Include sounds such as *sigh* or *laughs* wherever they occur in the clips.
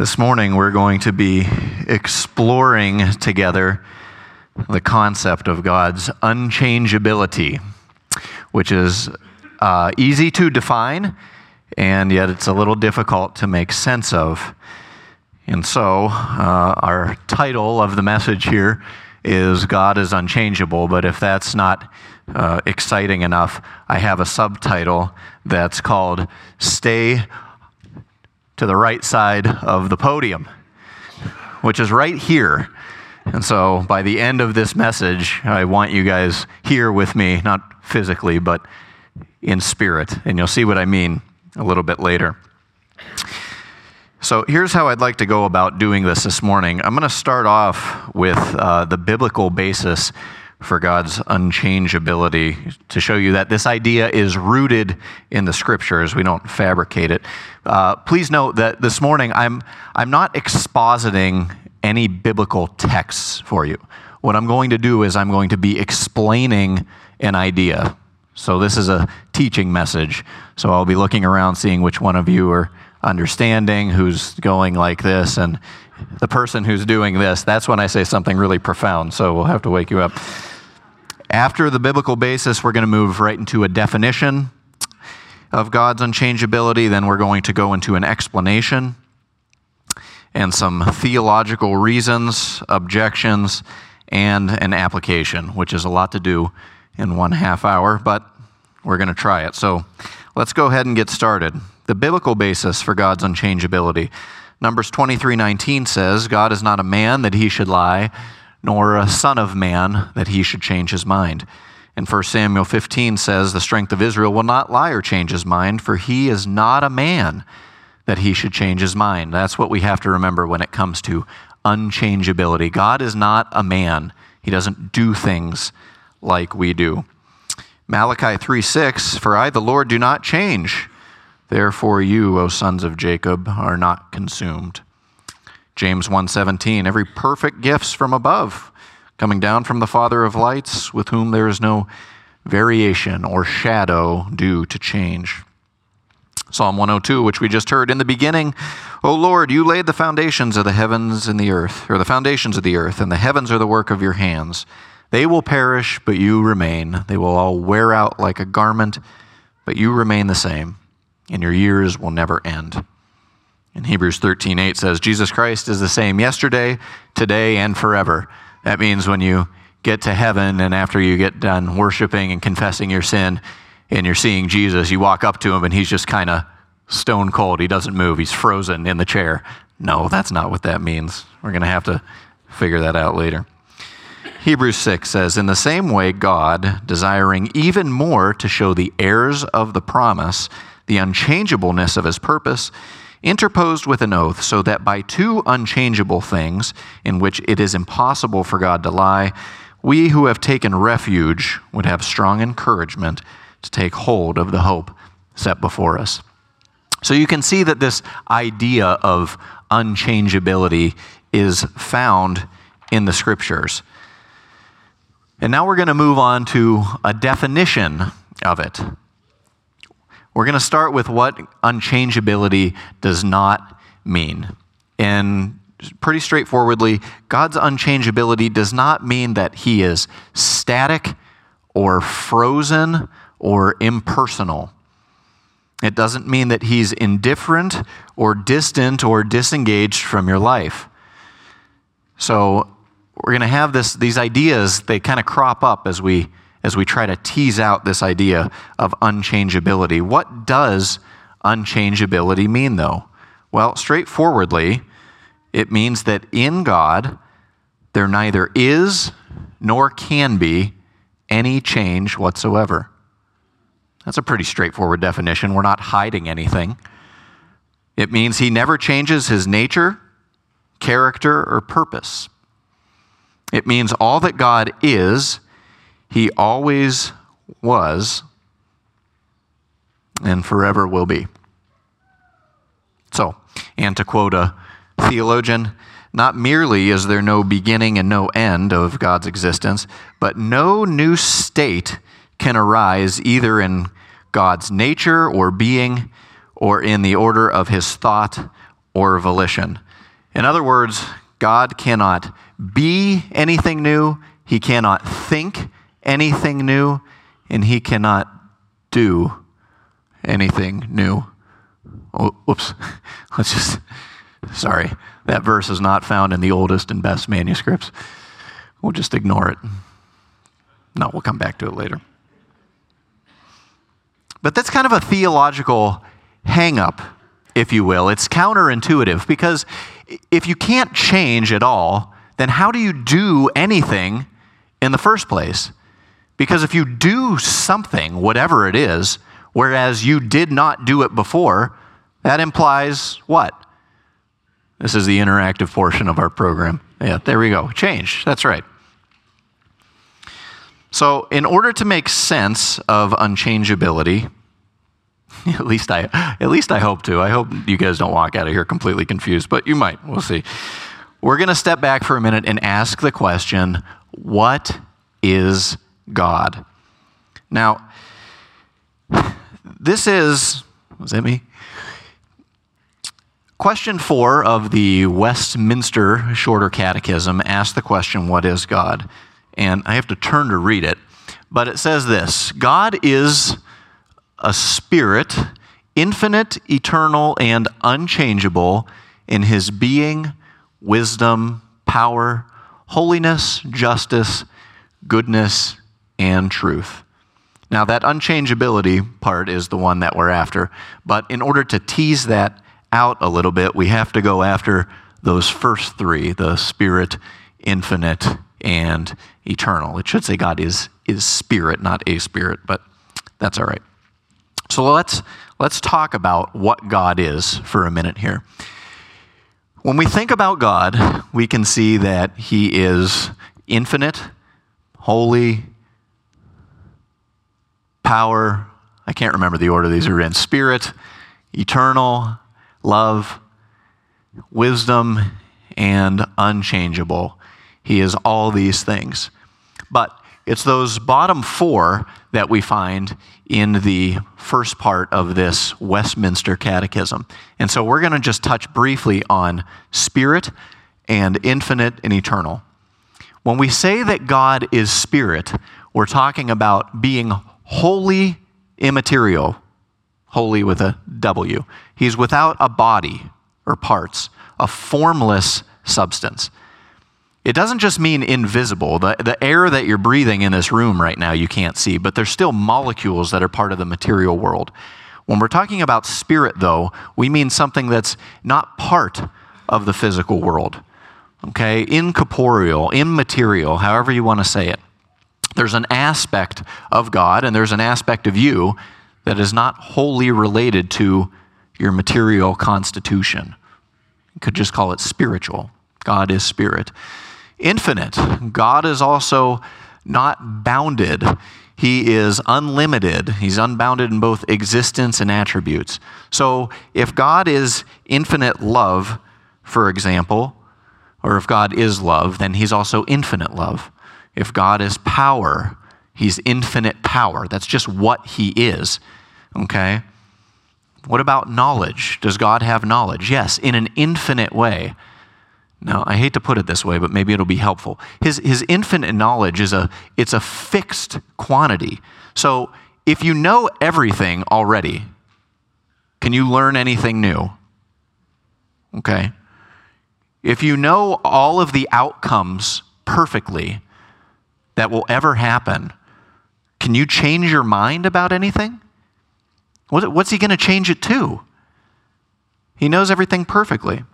This morning, we're going to be exploring together the concept of God's unchangeability, which is uh, easy to define, and yet it's a little difficult to make sense of. And so, uh, our title of the message here is God is Unchangeable, but if that's not uh, exciting enough, I have a subtitle that's called Stay to the right side of the podium, which is right here. And so by the end of this message, I want you guys here with me, not physically, but in spirit. And you'll see what I mean a little bit later. So here's how I'd like to go about doing this this morning. I'm going to start off with uh, the biblical basis for God's unchangeability to show you that this idea is rooted in the scriptures. We don't fabricate it. Uh, please note that this morning I'm, I'm not expositing any biblical texts for you. What I'm going to do is I'm going to be explaining an idea. So this is a teaching message. So I'll be looking around seeing which one of you are understanding, who's going like this, and the person who's doing this, that's when I say something really profound. So we'll have to wake you up. After the biblical basis, we're going to move right into a definition of God's unchangeability. Then we're going to go into an explanation and some theological reasons, objections, and an application, which is a lot to do in one half hour, but we're going to try it. So let's go ahead and get started. The biblical basis for God's unchangeability. Numbers 23:19 says, God is not a man that he should lie, nor a son of man that he should change his mind. And 1 Samuel 15 says, The strength of Israel will not lie or change his mind, for he is not a man that he should change his mind. That's what we have to remember when it comes to unchangeability. God is not a man, he doesn't do things like we do. Malachi 3 6, For I, the Lord, do not change. Therefore, you, O sons of Jacob, are not consumed. James 1:17 Every perfect gifts from above coming down from the father of lights with whom there is no variation or shadow due to change. Psalm 102 which we just heard in the beginning O Lord you laid the foundations of the heavens and the earth or the foundations of the earth and the heavens are the work of your hands they will perish but you remain they will all wear out like a garment but you remain the same and your years will never end. In Hebrews 13:8 says Jesus Christ is the same yesterday, today and forever. That means when you get to heaven and after you get done worshiping and confessing your sin and you're seeing Jesus, you walk up to him and he's just kind of stone cold. He doesn't move. He's frozen in the chair. No, that's not what that means. We're going to have to figure that out later. Hebrews 6 says, In the same way, God, desiring even more to show the heirs of the promise the unchangeableness of his purpose, interposed with an oath, so that by two unchangeable things, in which it is impossible for God to lie, we who have taken refuge would have strong encouragement to take hold of the hope set before us. So you can see that this idea of unchangeability is found in the scriptures. And now we're going to move on to a definition of it. We're going to start with what unchangeability does not mean. And pretty straightforwardly, God's unchangeability does not mean that he is static or frozen or impersonal. It doesn't mean that he's indifferent or distant or disengaged from your life. So we're going to have this, these ideas, they kind of crop up as we as we try to tease out this idea of unchangeability. What does unchangeability mean, though? Well, straightforwardly, it means that in God, there neither is nor can be any change whatsoever. That's a pretty straightforward definition. We're not hiding anything. It means he never changes his nature, character, or purpose. It means all that God is he always was and forever will be. So, and to quote a theologian, not merely is there no beginning and no end of God's existence, but no new state can arise either in God's nature or being or in the order of his thought or volition. In other words, God cannot be anything new, He cannot think anything new, and He cannot do anything new. Oh, whoops. *laughs* Let's just, sorry. That verse is not found in the oldest and best manuscripts. We'll just ignore it. No, we'll come back to it later. But that's kind of a theological hang up, if you will. It's counterintuitive because if you can't change at all, then how do you do anything in the first place? Because if you do something, whatever it is, whereas you did not do it before, that implies what? This is the interactive portion of our program. Yeah, there we go. Change. That's right. So, in order to make sense of unchangeability, *laughs* at least I at least I hope to. I hope you guys don't walk out of here completely confused, but you might. We'll see. We're going to step back for a minute and ask the question, what is God? Now, this is was that me? Question four of the Westminster Shorter Catechism asks the question, What is God? And I have to turn to read it. But it says this God is a spirit, infinite, eternal, and unchangeable in his being, wisdom, power, holiness, justice, goodness, and truth. Now, that unchangeability part is the one that we're after. But in order to tease that out a little bit, we have to go after those first three the spirit, infinite, and eternal. It should say God is, is spirit, not a spirit, but that's all right. So let's, let's talk about what God is for a minute here. When we think about God, we can see that He is infinite, holy, power. I can't remember the order these are in. Spirit, eternal, love, wisdom, and unchangeable. He is all these things. But it's those bottom four that we find in the first part of this Westminster Catechism. And so we're going to just touch briefly on spirit and infinite and eternal. When we say that God is spirit, we're talking about being wholly immaterial, holy with a W. He's without a body or parts, a formless substance. It doesn't just mean invisible. The, the air that you're breathing in this room right now, you can't see, but there's still molecules that are part of the material world. When we're talking about spirit, though, we mean something that's not part of the physical world. Okay? Incorporeal, immaterial, however you want to say it. There's an aspect of God and there's an aspect of you that is not wholly related to your material constitution. You could just call it spiritual. God is spirit. Infinite. God is also not bounded. He is unlimited. He's unbounded in both existence and attributes. So if God is infinite love, for example, or if God is love, then he's also infinite love. If God is power, he's infinite power. That's just what he is. Okay? What about knowledge? Does God have knowledge? Yes, in an infinite way. Now, I hate to put it this way, but maybe it'll be helpful. His, his infinite knowledge is a, it's a fixed quantity. So if you know everything already, can you learn anything new? Okay. If you know all of the outcomes perfectly that will ever happen, can you change your mind about anything? What's he going to change it to? He knows everything perfectly.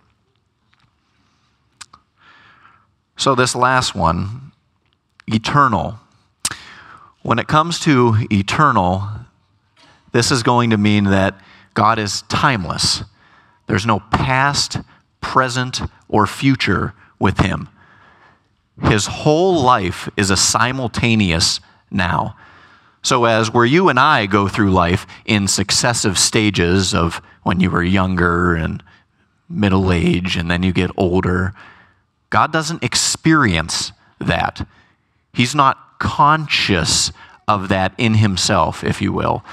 So, this last one, eternal. When it comes to eternal, this is going to mean that God is timeless. There's no past, present, or future with him. His whole life is a simultaneous now. So, as where you and I go through life in successive stages of when you were younger and middle age and then you get older, God doesn't experience that. He's not conscious of that in himself, if you will.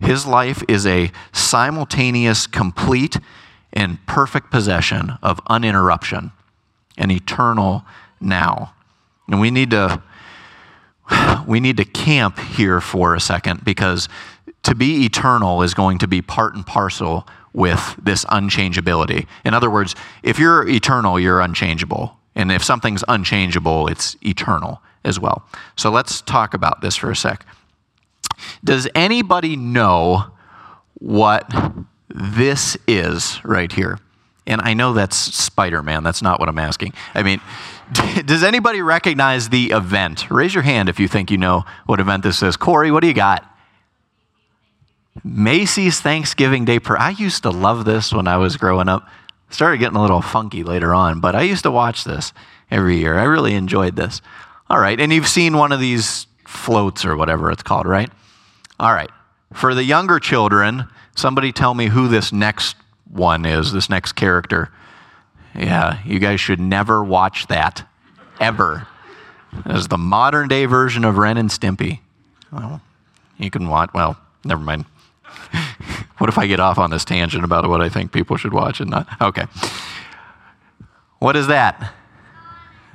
His life is a simultaneous, complete, and perfect possession of uninterruption, an eternal now. And we need to we need to camp here for a second because to be eternal is going to be part and parcel with this unchangeability. In other words, if you're eternal, you're unchangeable. And if something's unchangeable, it's eternal as well. So let's talk about this for a sec. Does anybody know what this is right here? And I know that's Spider Man. That's not what I'm asking. I mean, *laughs* does anybody recognize the event? Raise your hand if you think you know what event this is. Corey, what do you got? Macy's Thanksgiving Day Parade. I used to love this when I was growing up. Started getting a little funky later on, but I used to watch this every year. I really enjoyed this. All right, and you've seen one of these floats or whatever it's called, right? All right. For the younger children, somebody tell me who this next one is, this next character. Yeah, you guys should never watch that, ever. As the modern day version of Ren and Stimpy. Well, you can watch, well, never mind. *laughs* what if I get off on this tangent about what I think people should watch and not? Okay. What is that?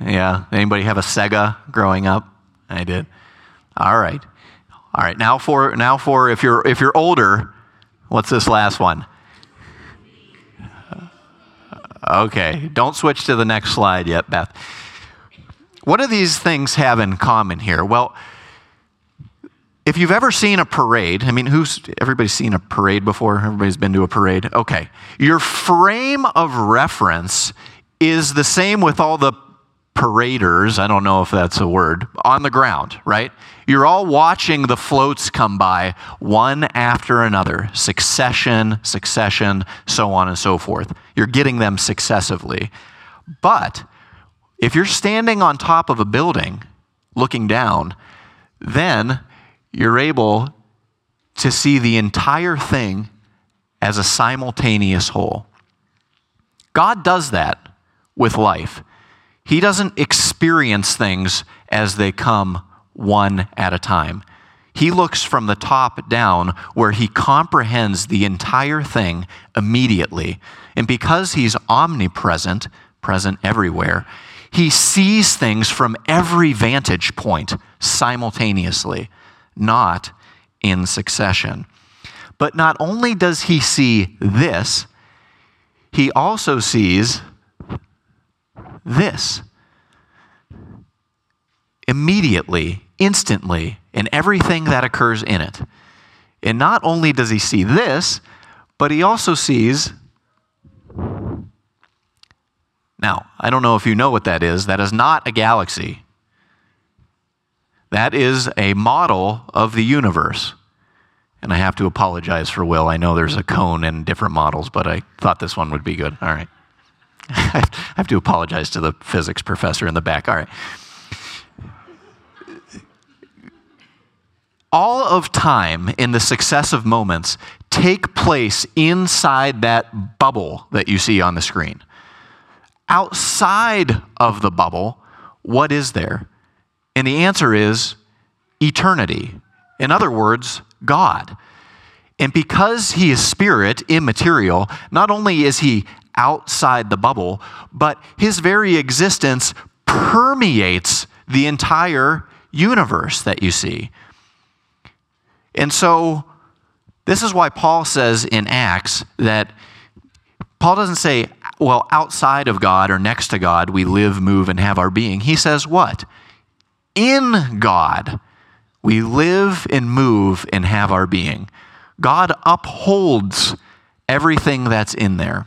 Yeah. Anybody have a Sega growing up? I did. All right. All right. Now for now for if you're if you're older, what's this last one? Okay. Don't switch to the next slide yet, Beth. What do these things have in common here? Well, if you've ever seen a parade, I mean, who's everybody's seen a parade before? Everybody's been to a parade. Okay. Your frame of reference is the same with all the paraders, I don't know if that's a word, on the ground, right? You're all watching the floats come by one after another, succession, succession, so on and so forth. You're getting them successively. But if you're standing on top of a building looking down, then you're able to see the entire thing as a simultaneous whole. God does that with life. He doesn't experience things as they come one at a time. He looks from the top down where he comprehends the entire thing immediately. And because he's omnipresent, present everywhere, he sees things from every vantage point simultaneously not in succession. But not only does he see this, he also sees this. Immediately, instantly, in everything that occurs in it. And not only does he see this, but he also sees. Now, I don't know if you know what that is. That is not a galaxy. That is a model of the universe. And I have to apologize for Will. I know there's a cone and different models, but I thought this one would be good. All right. *laughs* I have to apologize to the physics professor in the back. All right. All of time in the successive moments take place inside that bubble that you see on the screen. Outside of the bubble, what is there? And the answer is eternity. In other words, God. And because he is spirit, immaterial, not only is he outside the bubble, but his very existence permeates the entire universe that you see. And so, this is why Paul says in Acts that Paul doesn't say, well, outside of God or next to God, we live, move, and have our being. He says, what? in God we live and move and have our being. God upholds everything that's in there.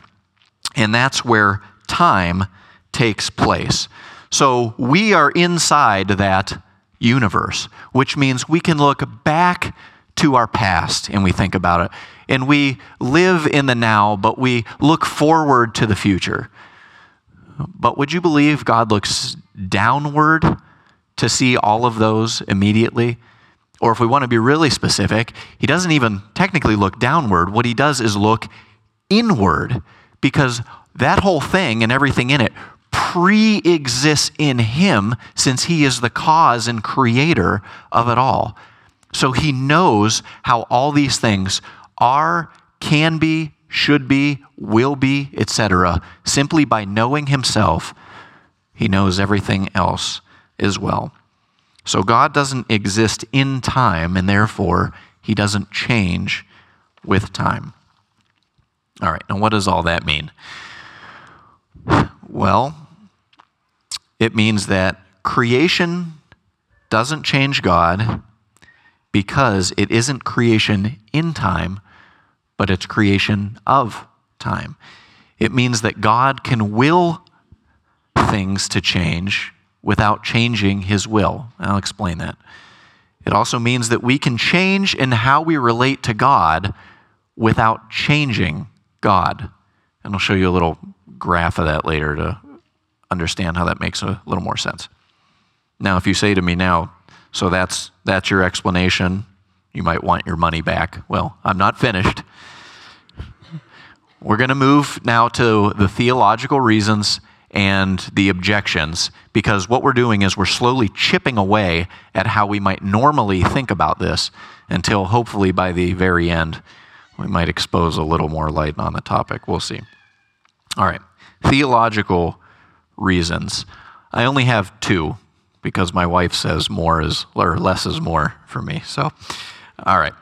And that's where time takes place. So we are inside that universe, which means we can look back to our past and we think about it. And we live in the now, but we look forward to the future. But would you believe God looks downward to see all of those immediately. Or if we want to be really specific, he doesn't even technically look downward. What he does is look inward because that whole thing and everything in it pre exists in him since he is the cause and creator of it all. So he knows how all these things are, can be, should be, will be, etc. Simply by knowing himself, he knows everything else as well. So God doesn't exist in time, and therefore he doesn't change with time. All right, now what does all that mean? Well, it means that creation doesn't change God because it isn't creation in time, but it's creation of time. It means that God can will things to change without changing his will. I'll explain that. It also means that we can change in how we relate to God without changing God. And I'll show you a little graph of that later to understand how that makes a little more sense. Now, if you say to me now, so that's, that's your explanation, you might want your money back. Well, I'm not finished. We're going to move now to the theological reasons and the objections because what we're doing is we're slowly chipping away at how we might normally think about this until hopefully by the very end we might expose a little more light on the topic. We'll see. All right, theological reasons. I only have two because my wife says more is or less is more for me. So, all right.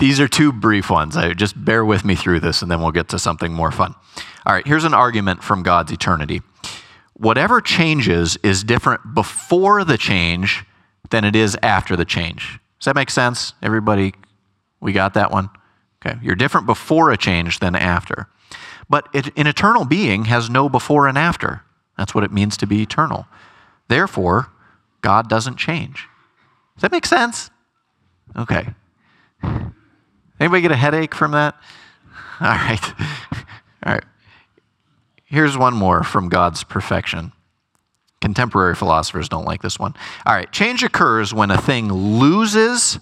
These are two brief ones. I just bear with me through this and then we'll get to something more fun. All right, here's an argument from God's eternity. Whatever changes is different before the change than it is after the change. Does that make sense? Everybody, we got that one? Okay, you're different before a change than after. But it, an eternal being has no before and after. That's what it means to be eternal. Therefore, God doesn't change. Does that make sense? Okay. Anybody get a headache from that? *laughs* All right. *laughs* All right. Here's one more from God's perfection. Contemporary philosophers don't like this one. All right, change occurs when a thing loses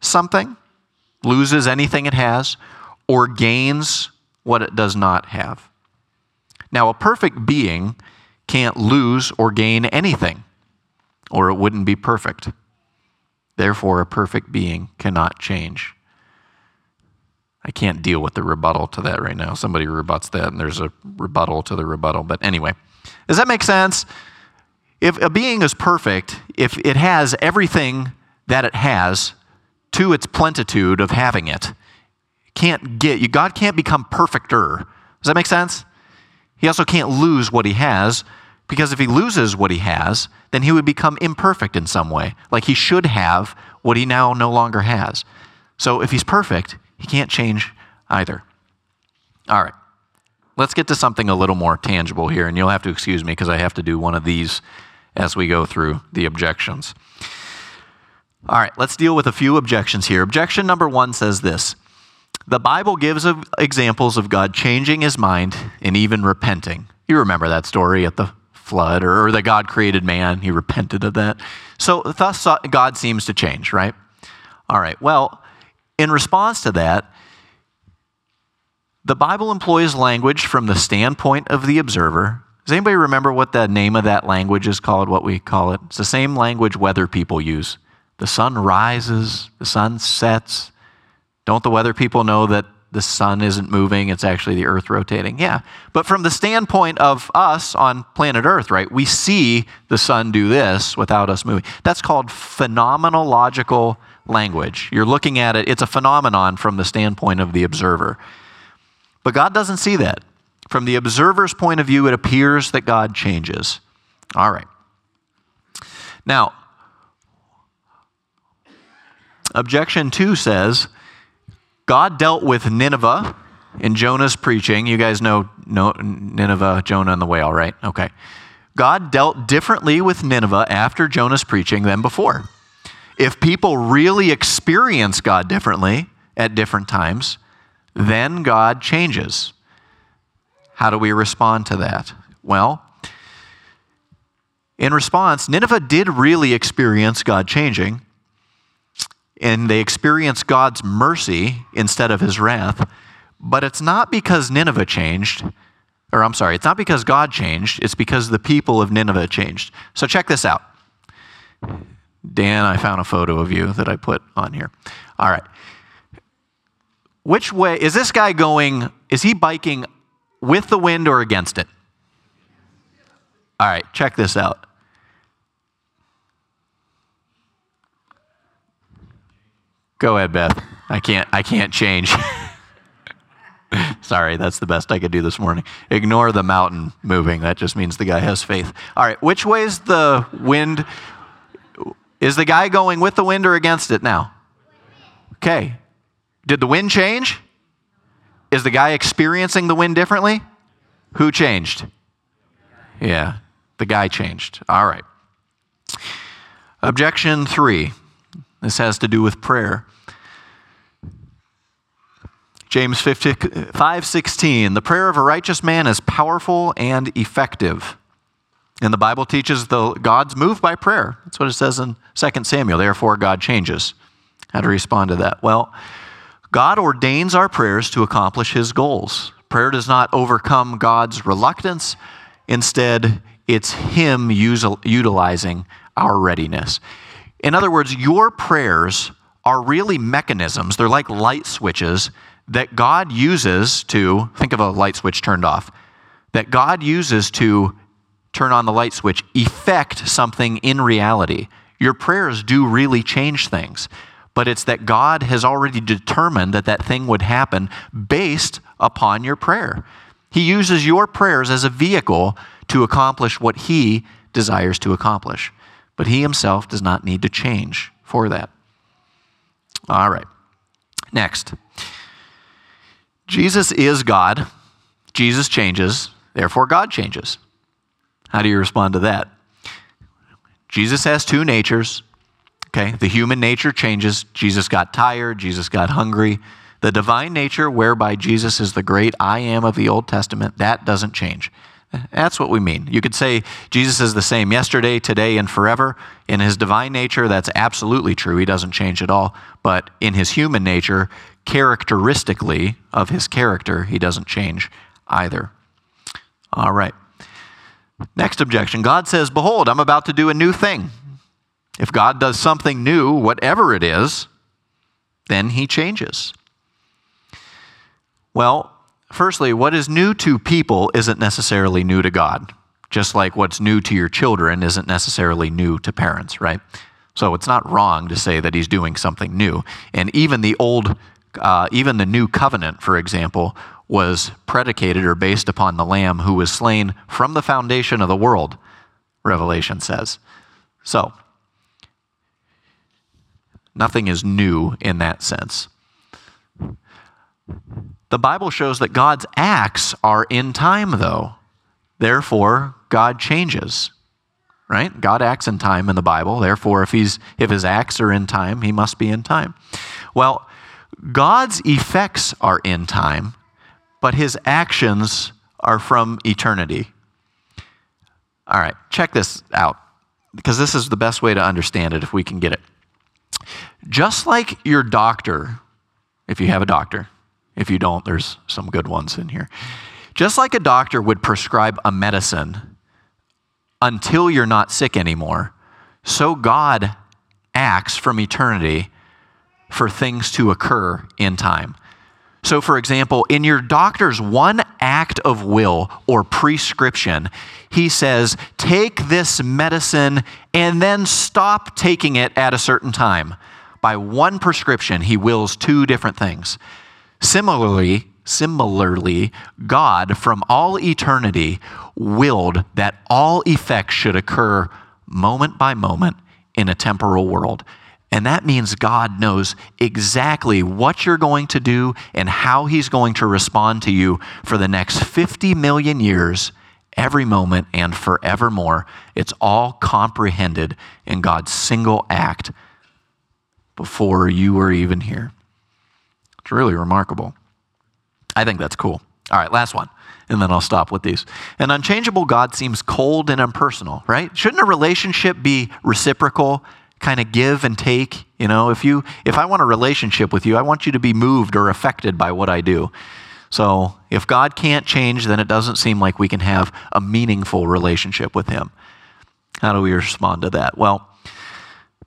something, loses anything it has, or gains what it does not have. Now, a perfect being can't lose or gain anything, or it wouldn't be perfect. Therefore, a perfect being cannot change. I can't deal with the rebuttal to that right now. Somebody rebuts that, and there's a rebuttal to the rebuttal. But anyway, does that make sense? If a being is perfect, if it has everything that it has to its plentitude of having it, can't get God can't become perfecter. Does that make sense? He also can't lose what he has because if he loses what he has, then he would become imperfect in some way. Like he should have what he now no longer has. So if he's perfect, he can't change either. All right. Let's get to something a little more tangible here, and you'll have to excuse me because I have to do one of these as we go through the objections. All right, let's deal with a few objections here. Objection number one says this The Bible gives examples of God changing his mind and even repenting. You remember that story at the flood, or, that God created man, he repented of that. So, thus, God seems to change, right? All right, well, in response to that, the Bible employs language from the standpoint of the observer. Does anybody remember what the name of that language is called, what we call it? It's the same language weather people use. The sun rises, the sun sets. Don't the weather people know that the sun isn't moving, it's actually the earth rotating? Yeah. But from the standpoint of us on planet Earth, right, we see the sun do this without us moving. That's called phenomenological language. You're looking at it, it's a phenomenon from the standpoint of the observer. But God doesn't see that. From the observer's point of view, it appears that God changes. All right. Now, objection two says God dealt with Nineveh in Jonah's preaching. You guys know Nineveh, Jonah, and the whale, right? Okay. God dealt differently with Nineveh after Jonah's preaching than before if people really experience God differently at different times, then God changes. How do we respond to that? Well, in response, Nineveh did really experience God changing, and they experienced God's mercy instead of his wrath. But it's not because Nineveh changed, or I'm sorry, it's not because God changed, it's because the people of Nineveh changed. So check this out. Dan, I found a photo of you that I put on here. All right. which way is this guy going? Is he biking with the wind or against it? All right, check this out. Go ahead, Beth. I can't I can't change. *laughs* Sorry, that's the best I could do this morning. Ignore the mountain moving. That just means the guy has faith. All right, which way is the wind? Is the guy going with the wind or against it now? Okay. Did the wind change? Is the guy experiencing the wind differently? Who changed? Yeah, the guy changed. All right. Objection three. This has to do with prayer. James 5:16 The prayer of a righteous man is powerful and effective. And the Bible teaches the God's moved by prayer. That's what it says in 2 Samuel. Therefore God changes. How to respond to that? Well, God ordains our prayers to accomplish his goals. Prayer does not overcome God's reluctance. Instead, it's him utilizing our readiness. In other words, your prayers are really mechanisms. They're like light switches that God uses to, think of a light switch turned off, that God uses to turn on the light switch, effect something in reality. Your prayers do really change things, but it's that God has already determined that that thing would happen based upon your prayer. He uses your prayers as a vehicle to accomplish what He desires to accomplish, but He Himself does not need to change for that. All right. Next. Jesus is God. Jesus changes, therefore, God changes. How do you respond to that? Jesus has two natures. Okay, the human nature changes. Jesus got tired, Jesus got hungry. The divine nature, whereby Jesus is the great I am of the Old Testament, that doesn't change. That's what we mean. You could say Jesus is the same yesterday, today, and forever. In his divine nature, that's absolutely true. He doesn't change at all. But in his human nature, characteristically of his character, he doesn't change either. All right. Next objection God says, Behold, I'm about to do a new thing. If God does something new, whatever it is, then he changes. Well, Firstly, what is new to people isn't necessarily new to God, just like what's new to your children isn't necessarily new to parents, right? So it's not wrong to say that he's doing something new. And even the old, uh, even the new covenant, for example, was predicated or based upon the Lamb who was slain from the foundation of the world, Revelation says. So, nothing is new in that sense. The Bible shows that God's acts are in time, though. Therefore, God changes. Right? God acts in time in the Bible. Therefore, if, he's, if his acts are in time, he must be in time. Well, God's effects are in time, but his actions are from eternity. All right, check this out, because this is the best way to understand it if we can get it. Just like your doctor, if you have a doctor, if you don't, there's some good ones in here. Just like a doctor would prescribe a medicine until you're not sick anymore, so God acts from eternity for things to occur in time. So, for example, in your doctor's one act of will or prescription, he says, take this medicine and then stop taking it at a certain time. By one prescription, he wills two different things. Similarly, similarly, God from all eternity willed that all effects should occur moment by moment in a temporal world. And that means God knows exactly what you're going to do and how He's going to respond to you for the next 50 million years, every moment, and forevermore. It's all comprehended in God's single act before you were even here. It's really remarkable. I think that's cool. All right, last one, and then I'll stop with these. An unchangeable God seems cold and impersonal, right? Shouldn't a relationship be reciprocal, kind of give and take? You know, if you if I want a relationship with you, I want you to be moved or affected by what I do. So, if God can't change, then it doesn't seem like we can have a meaningful relationship with him. How do we respond to that? Well,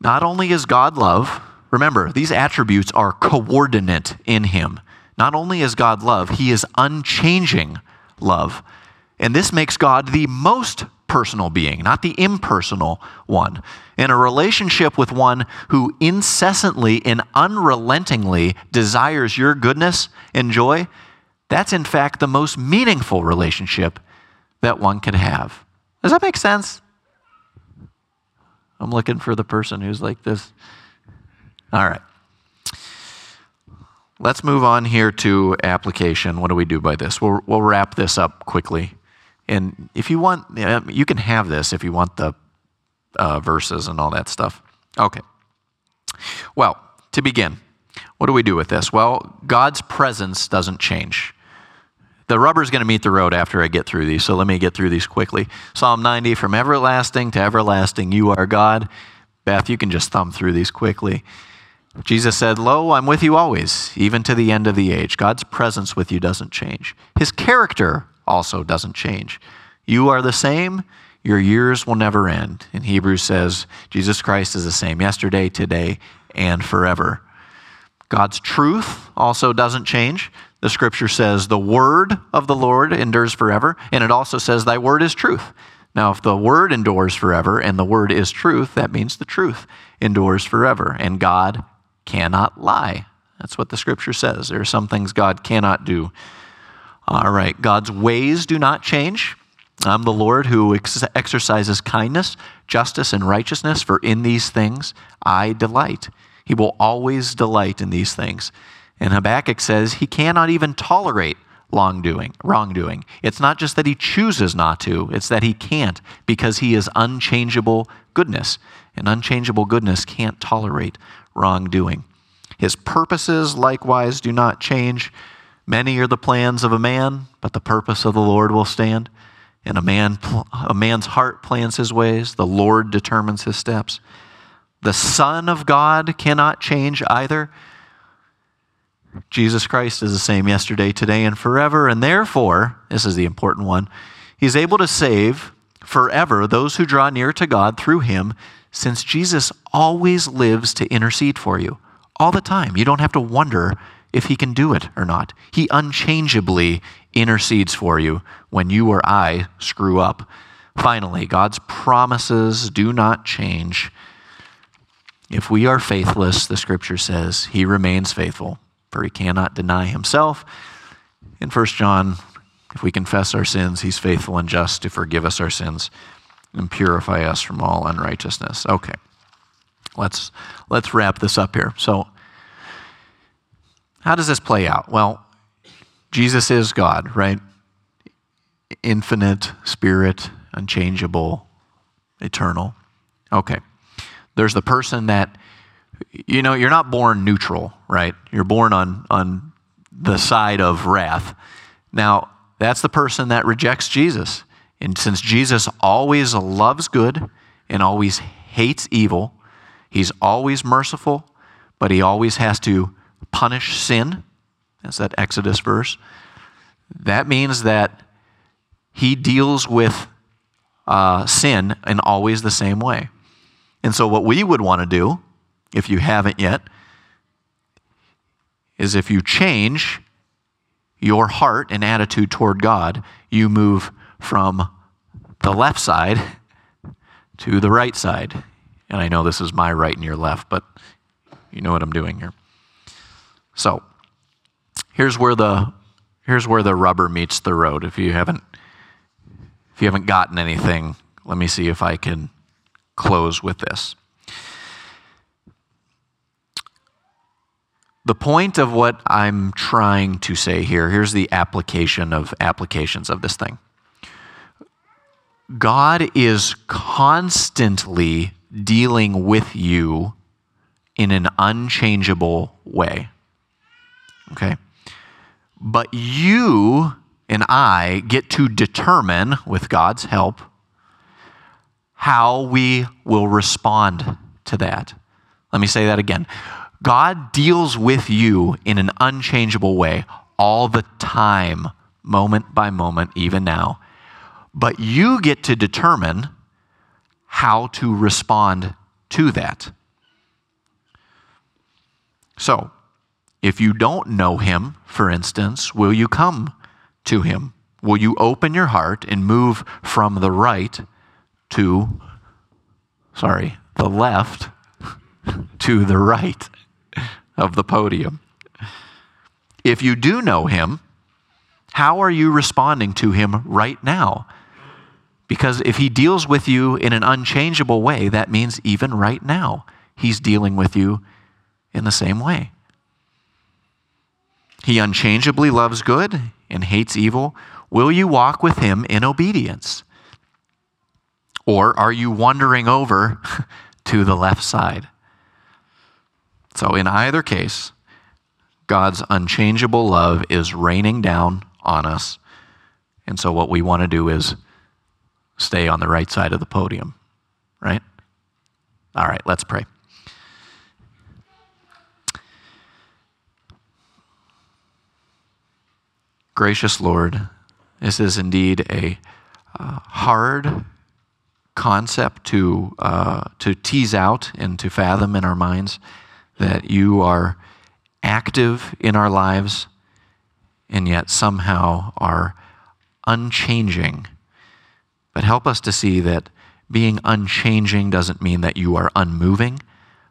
not only is God love, Remember, these attributes are coordinate in him. Not only is God love, he is unchanging love. And this makes God the most personal being, not the impersonal one. In a relationship with one who incessantly and unrelentingly desires your goodness and joy, that's in fact the most meaningful relationship that one could have. Does that make sense? I'm looking for the person who's like this. All right. Let's move on here to application. What do we do by this? We'll, we'll wrap this up quickly. And if you want, you can have this if you want the uh, verses and all that stuff. Okay. Well, to begin, what do we do with this? Well, God's presence doesn't change. The rubber's going to meet the road after I get through these, so let me get through these quickly. Psalm 90 From everlasting to everlasting, you are God. Beth, you can just thumb through these quickly. Jesus said, Lo, I'm with you always, even to the end of the age. God's presence with you doesn't change. His character also doesn't change. You are the same, your years will never end. And Hebrews says, Jesus Christ is the same yesterday, today, and forever. God's truth also doesn't change. The scripture says, The word of the Lord endures forever, and it also says, Thy word is truth. Now, if the word endures forever and the word is truth, that means the truth endures forever. And God cannot lie. That's what the scripture says. There are some things God cannot do. All right, God's ways do not change. I'm the Lord who ex- exercises kindness, justice, and righteousness, for in these things I delight. He will always delight in these things. And Habakkuk says he cannot even tolerate wrongdoing. Wrongdoing. It's not just that he chooses not to; it's that he can't because he is unchangeable goodness, and unchangeable goodness can't tolerate wrongdoing. His purposes likewise do not change. Many are the plans of a man, but the purpose of the Lord will stand. And a, man, a man's heart plans his ways, the Lord determines his steps. The Son of God cannot change either. Jesus Christ is the same yesterday, today, and forever, and therefore, this is the important one, he's able to save forever those who draw near to God through him since Jesus always lives to intercede for you all the time. You don't have to wonder if he can do it or not. He unchangeably intercedes for you when you or I screw up. Finally, God's promises do not change. If we are faithless, the scripture says, he remains faithful, for he cannot deny himself. In 1 John, if we confess our sins, he's faithful and just to forgive us our sins and purify us from all unrighteousness. Okay. Let's let's wrap this up here. So how does this play out? Well, Jesus is God, right? Infinite spirit, unchangeable, eternal. Okay. There's the person that you know, you're not born neutral, right? You're born on on the side of wrath. Now, that's the person that rejects Jesus. And since Jesus always loves good and always hates evil, he's always merciful, but he always has to punish sin. That's that Exodus verse. That means that he deals with uh, sin in always the same way. And so, what we would want to do, if you haven't yet, is if you change your heart and attitude toward God, you move from the left side to the right side. And I know this is my right and your left, but you know what I'm doing here. So, here's where the here's where the rubber meets the road. If you haven't if you haven't gotten anything, let me see if I can close with this. The point of what I'm trying to say here, here's the application of applications of this thing. God is constantly dealing with you in an unchangeable way. Okay? But you and I get to determine, with God's help, how we will respond to that. Let me say that again. God deals with you in an unchangeable way all the time, moment by moment, even now. But you get to determine how to respond to that. So, If you don't know him, for instance, will you come to him? Will you open your heart and move from the right to, sorry, the left *laughs* to the right of the podium? If you do know him, how are you responding to him right now? Because if he deals with you in an unchangeable way, that means even right now, he's dealing with you in the same way. He unchangeably loves good and hates evil. Will you walk with him in obedience? Or are you wandering over *laughs* to the left side? So, in either case, God's unchangeable love is raining down on us. And so, what we want to do is stay on the right side of the podium, right? All right, let's pray. Gracious Lord, this is indeed a uh, hard concept to, uh, to tease out and to fathom in our minds that you are active in our lives and yet somehow are unchanging. But help us to see that being unchanging doesn't mean that you are unmoving,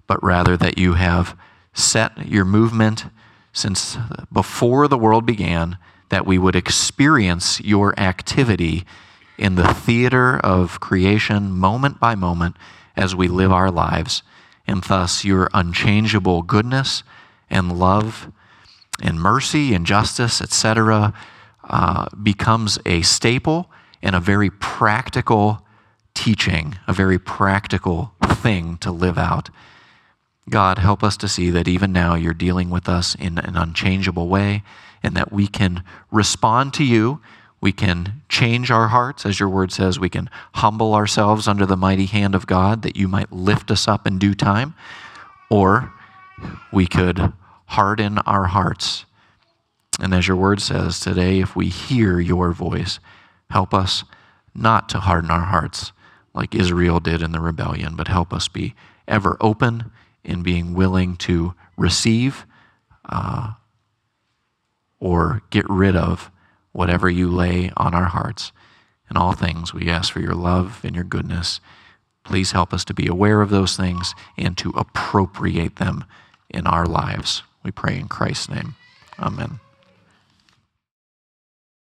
but rather that you have set your movement since before the world began, that we would experience your activity in the theater of creation moment by moment as we live our lives, and thus your unchangeable goodness and love and mercy and justice, etc., uh, becomes a staple and a very practical teaching, a very practical thing to live out. God, help us to see that even now you're dealing with us in an unchangeable way and that we can respond to you. We can change our hearts, as your word says. We can humble ourselves under the mighty hand of God that you might lift us up in due time. Or we could harden our hearts. And as your word says today, if we hear your voice, help us not to harden our hearts like Israel did in the rebellion, but help us be ever open in being willing to receive uh, or get rid of whatever you lay on our hearts. In all things, we ask for your love and your goodness. Please help us to be aware of those things and to appropriate them in our lives. We pray in Christ's name. Amen.